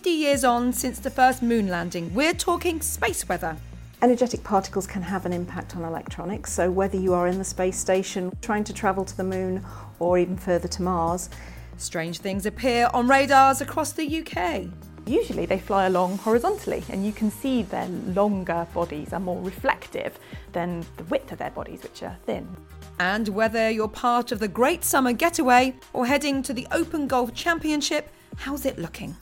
50 years on since the first moon landing, we're talking space weather. Energetic particles can have an impact on electronics, so whether you are in the space station trying to travel to the moon or even further to Mars, strange things appear on radars across the UK. Usually they fly along horizontally and you can see their longer bodies are more reflective than the width of their bodies, which are thin. And whether you're part of the Great Summer Getaway or heading to the Open Golf Championship, how's it looking?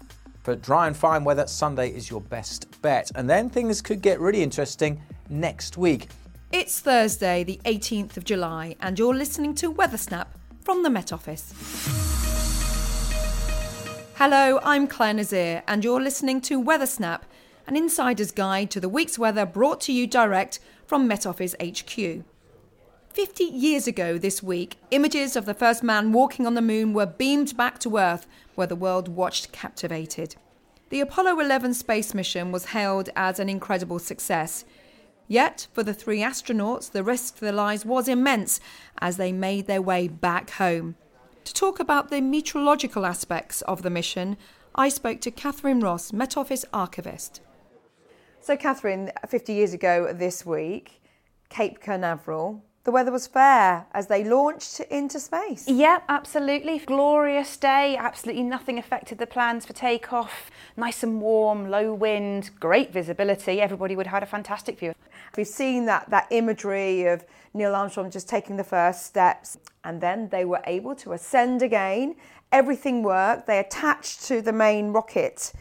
For dry and fine weather, Sunday is your best bet. And then things could get really interesting next week. It's Thursday, the 18th of July, and you're listening to Weather Snap from the Met Office. Hello, I'm Clare Nasir, and you're listening to Weather Snap, an insider's guide to the week's weather brought to you direct from Met Office HQ. 50 years ago this week, images of the first man walking on the moon were beamed back to Earth, where the world watched captivated. The Apollo 11 space mission was hailed as an incredible success. Yet, for the three astronauts, the risk to their lives was immense as they made their way back home. To talk about the meteorological aspects of the mission, I spoke to Catherine Ross, Met Office archivist. So, Catherine, 50 years ago this week, Cape Canaveral, the weather was fair as they launched into space. Yeah, absolutely. Glorious day. Absolutely nothing affected the plans for takeoff. Nice and warm, low wind, great visibility. Everybody would have had a fantastic view. We've seen that, that imagery of Neil Armstrong just taking the first steps, and then they were able to ascend again. Everything worked. They attached to the main rocket,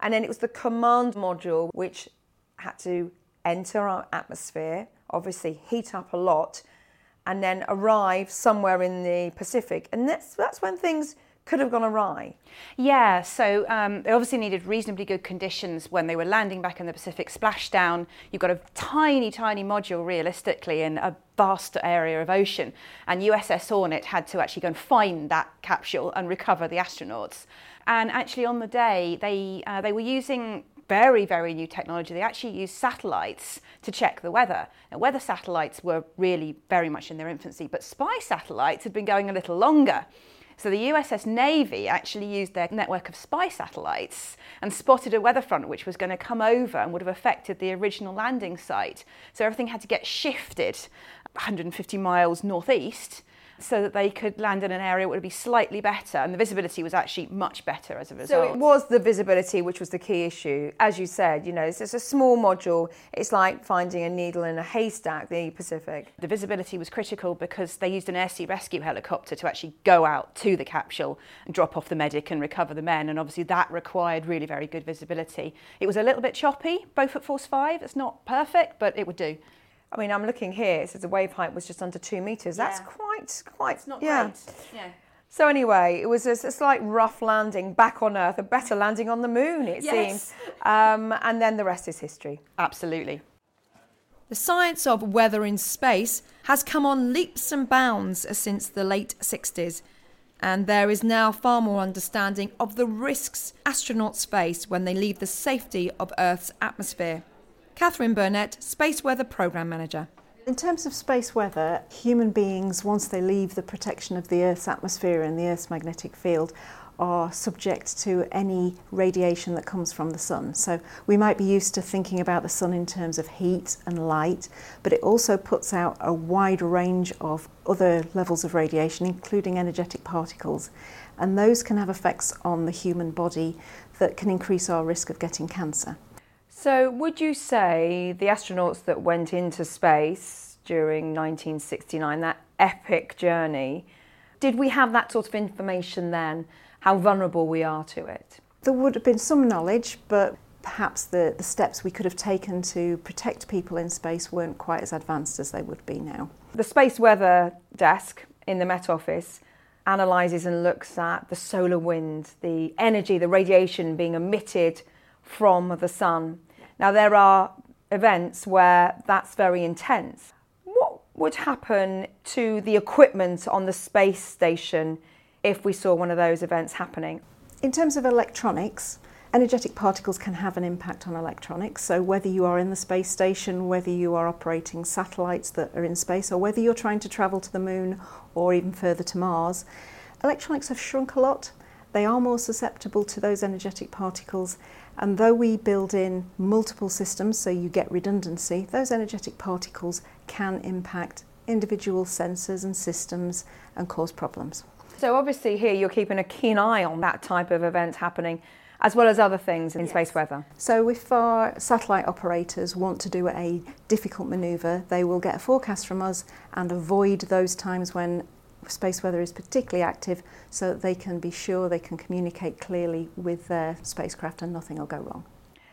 and then it was the command module which had to enter our atmosphere, obviously heat up a lot, and then arrive somewhere in the Pacific. And that's, that's when things could have gone awry. Yeah, so um, they obviously needed reasonably good conditions when they were landing back in the Pacific splashdown. You've got a tiny, tiny module realistically in a vast area of ocean, and USS Hornet had to actually go and find that capsule and recover the astronauts. And actually, on the day, they uh, they were using very, very new technology. They actually used satellites to check the weather. Now, weather satellites were really very much in their infancy, but spy satellites had been going a little longer. So the USS Navy actually used their network of spy satellites and spotted a weather front which was going to come over and would have affected the original landing site. So everything had to get shifted 150 miles northeast so that they could land in an area that would be slightly better. And the visibility was actually much better as a result. So it was the visibility which was the key issue. As you said, you know, it's just a small module. It's like finding a needle in a haystack, the Pacific. The visibility was critical because they used an air sea rescue helicopter to actually go out to the capsule and drop off the medic and recover the men. And obviously that required really very good visibility. It was a little bit choppy, Beaufort Force 5. It's not perfect, but it would do. I mean, I'm looking here. It says the wave height was just under two meters. That's Yeah. quite, quite. It's not yeah. great. Yeah. So anyway, it was a, a slight rough landing back on Earth, a better landing on the moon, it Yes. seems. Um, and then the rest is history. Absolutely. The science of weather in space has come on leaps and bounds since the late 60s, and there is now far more understanding of the risks astronauts face when they leave the safety of Earth's atmosphere. Catherine Burnett, Space Weather Programme Manager. In terms of space weather, human beings, once they leave the protection of the Earth's atmosphere and the Earth's magnetic field, are subject to any radiation that comes from the sun. So we might be used to thinking about the sun in terms of heat and light, but it also puts out a wide range of other levels of radiation, including energetic particles. And those can have effects on the human body that can increase our risk of getting cancer. So, would you say the astronauts that went into space during 1969, that epic journey, did we have that sort of information then? How vulnerable we are to it? There would have been some knowledge, but perhaps the, the steps we could have taken to protect people in space weren't quite as advanced as they would be now. The Space Weather Desk in the Met Office analyses and looks at the solar wind, the energy, the radiation being emitted from the sun. Now, there are events where that's very intense. What would happen to the equipment on the space station if we saw one of those events happening? In terms of electronics, energetic particles can have an impact on electronics. So, whether you are in the space station, whether you are operating satellites that are in space, or whether you're trying to travel to the moon or even further to Mars, electronics have shrunk a lot. they are more susceptible to those energetic particles. And though we build in multiple systems so you get redundancy, those energetic particles can impact individual sensors and systems and cause problems. So obviously here you're keeping a keen eye on that type of event happening as well as other things in yes. space weather. So if our satellite operators want to do a difficult manoeuvre, they will get a forecast from us and avoid those times when space weather is particularly active so that they can be sure they can communicate clearly with their spacecraft and nothing will go wrong.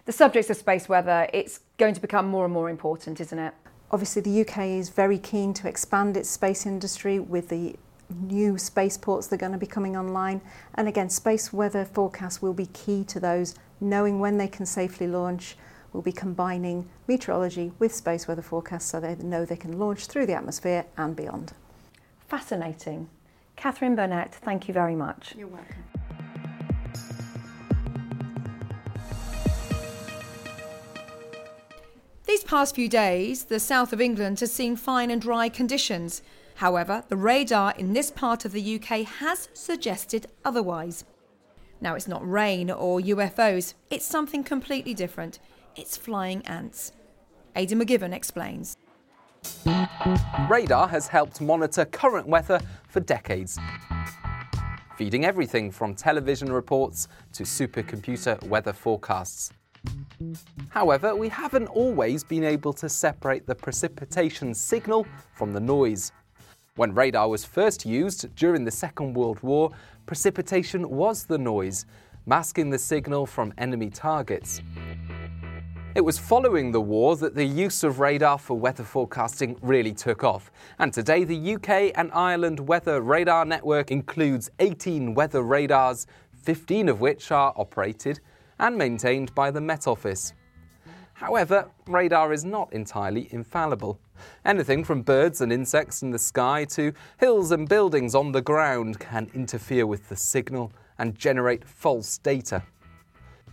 The subjects of space weather, it's going to become more and more important, isn't it? Obviously, the UK is very keen to expand its space industry with the new spaceports that are going to be coming online. And again, space weather forecasts will be key to those, knowing when they can safely launch. We'll be combining meteorology with space weather forecasts so they know they can launch through the atmosphere and beyond. Fascinating. Catherine Burnett, thank you very much. You're welcome. These past few days, the south of England has seen fine and dry conditions. However, the radar in this part of the UK has suggested otherwise. Now, it's not rain or UFOs, it's something completely different. It's flying ants. Aidan McGivern explains. Radar has helped monitor current weather for decades, feeding everything from television reports to supercomputer weather forecasts. However, we haven't always been able to separate the precipitation signal from the noise. When radar was first used during the Second World War, precipitation was the noise, masking the signal from enemy targets. It was following the war that the use of radar for weather forecasting really took off. And today, the UK and Ireland Weather Radar Network includes 18 weather radars, 15 of which are operated and maintained by the Met Office. However, radar is not entirely infallible. Anything from birds and insects in the sky to hills and buildings on the ground can interfere with the signal and generate false data.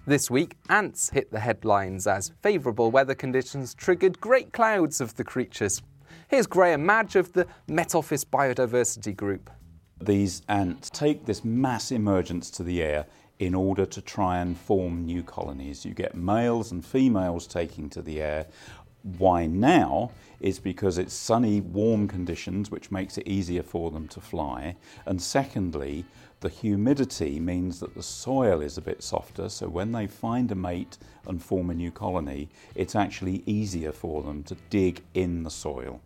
This week, ants hit the headlines as favourable weather conditions triggered great clouds of the creatures. Here's Graham Madge of the Met Office Biodiversity Group. These ants take this mass emergence to the air in order to try and form new colonies. You get males and females taking to the air. Why now is because it's sunny, warm conditions, which makes it easier for them to fly. And secondly, the humidity means that the soil is a bit softer, so when they find a mate and form a new colony, it's actually easier for them to dig in the soil.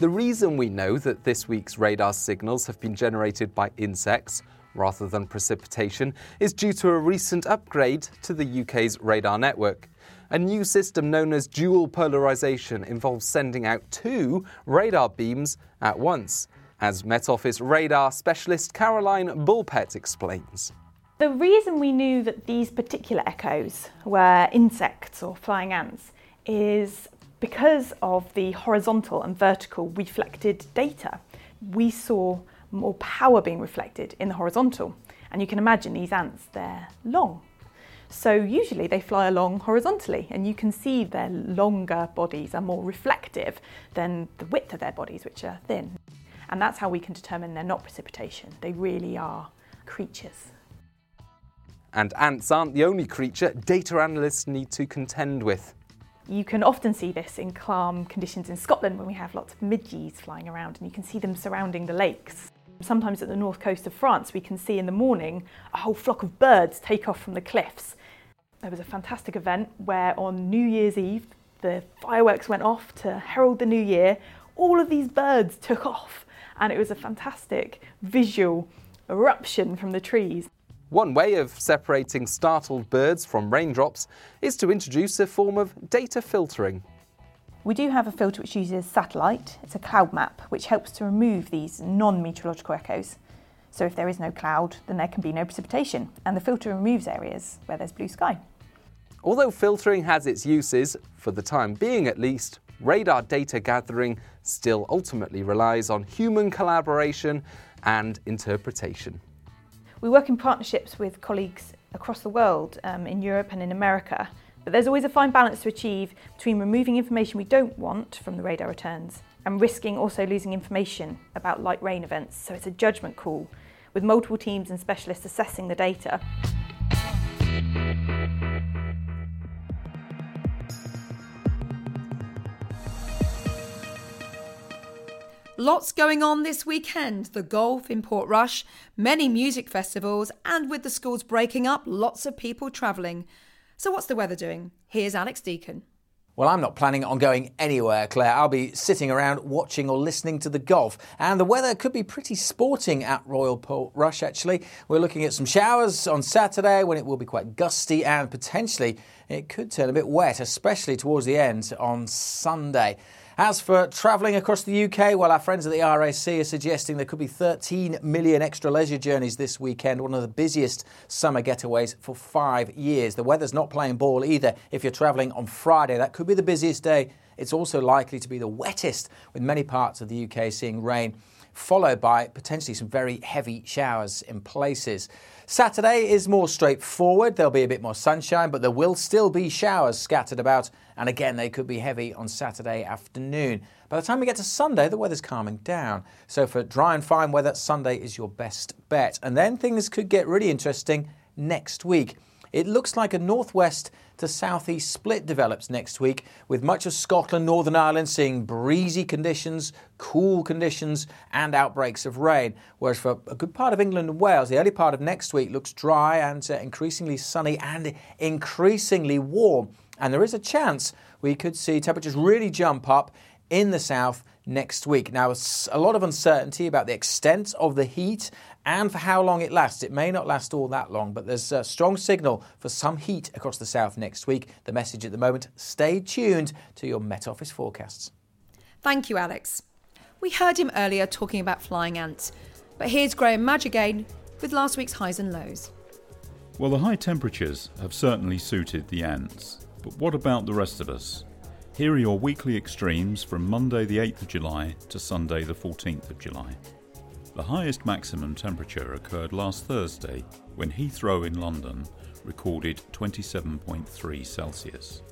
The reason we know that this week's radar signals have been generated by insects rather than precipitation is due to a recent upgrade to the UK's radar network. A new system known as dual polarization involves sending out two radar beams at once as Met Office radar specialist Caroline Bulpett explains. The reason we knew that these particular echoes were insects or flying ants is because of the horizontal and vertical reflected data. We saw more power being reflected in the horizontal. And you can imagine these ants, they're long. So usually they fly along horizontally, and you can see their longer bodies are more reflective than the width of their bodies, which are thin. And that's how we can determine they're not precipitation. They really are creatures. And ants aren't the only creature data analysts need to contend with. You can often see this in calm conditions in Scotland when we have lots of midges flying around and you can see them surrounding the lakes. Sometimes at the north coast of France, we can see in the morning a whole flock of birds take off from the cliffs. There was a fantastic event where on New Year's Eve, the fireworks went off to herald the new year. All of these birds took off and it was a fantastic visual eruption from the trees. One way of separating startled birds from raindrops is to introduce a form of data filtering. We do have a filter which uses satellite. It's a cloud map which helps to remove these non-meteorological echoes. So if there is no cloud, then there can be no precipitation, and the filter removes areas where there's blue sky. Although filtering has its uses, for the time being at least, radar data gathering still ultimately relies on human collaboration and interpretation. We work in partnerships with colleagues across the world, um, in Europe and in America, but there's always a fine balance to achieve between removing information we don't want from the radar returns and risking also losing information about light rain events. So it's a judgment call with multiple teams and specialists assessing the data. Lots going on this weekend the golf in Portrush, many music festivals, and with the schools breaking up, lots of people travelling. So, what's the weather doing? Here's Alex Deacon. Well, I'm not planning on going anywhere, Clare. I'll be sitting around watching or listening to the golf. And the weather could be pretty sporting at Royal Portrush, actually. We're looking at some showers on Saturday when it will be quite gusty and potentially it could turn a bit wet, especially towards the end on Sunday. As for travelling across the UK, well, our friends at the RAC are suggesting there could be 13 million extra leisure journeys this weekend, one of the busiest summer getaways for five years. The weather's not playing ball either. If you're travelling on Friday, that could be the busiest day. It's also likely to be the wettest, with many parts of the UK seeing rain followed by potentially some very heavy showers in places. Saturday is more straightforward. There'll be a bit more sunshine, but there will still be showers scattered about, and again, they could be heavy on Saturday afternoon. By the time we get to Sunday, the weather's calming down. So, for dry and fine weather, Sunday is your best bet. And then things could get really interesting next week. It looks like a northwest to southeast split develops next week, with much of Scotland, Northern Ireland seeing breezy conditions, cool conditions, and outbreaks of rain. Whereas for a good part of England and Wales, the early part of next week looks dry and uh, increasingly sunny and increasingly warm. And there is a chance we could see temperatures really jump up in the south next week. Now, a lot of uncertainty about the extent of the heat and for how long it lasts. It may not last all that long, but there's a strong signal for some heat across the south next week. The message at the moment stay tuned to your Met Office forecasts. Thank you, Alex. We heard him earlier talking about flying ants, but here's Graham Madge again with last week's highs and lows. Well, the high temperatures have certainly suited the ants, but what about the rest of us? Here are your weekly extremes from Monday the 8th of July to Sunday the 14th of July. The highest maximum temperature occurred last Thursday when Heathrow in London recorded 27.3 Celsius.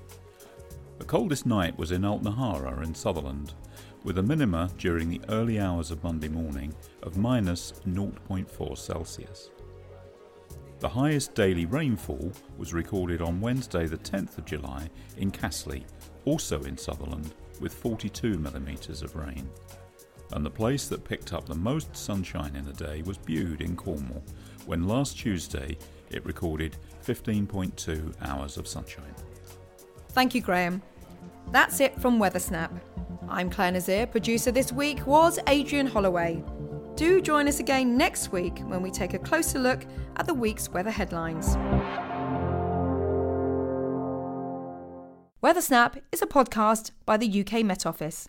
The coldest night was in Altnaharra in Sutherland, with a minima during the early hours of Monday morning of minus 0.4 Celsius. The highest daily rainfall was recorded on Wednesday, the 10th of July, in Cassley, also in Sutherland, with 42 millimetres of rain and the place that picked up the most sunshine in the day was Bude in Cornwall, when last Tuesday it recorded 15.2 hours of sunshine. Thank you, Graham. That's it from Weathersnap. I'm Clare Nasir. Producer this week was Adrian Holloway. Do join us again next week when we take a closer look at the week's weather headlines. Weathersnap is a podcast by the UK Met Office.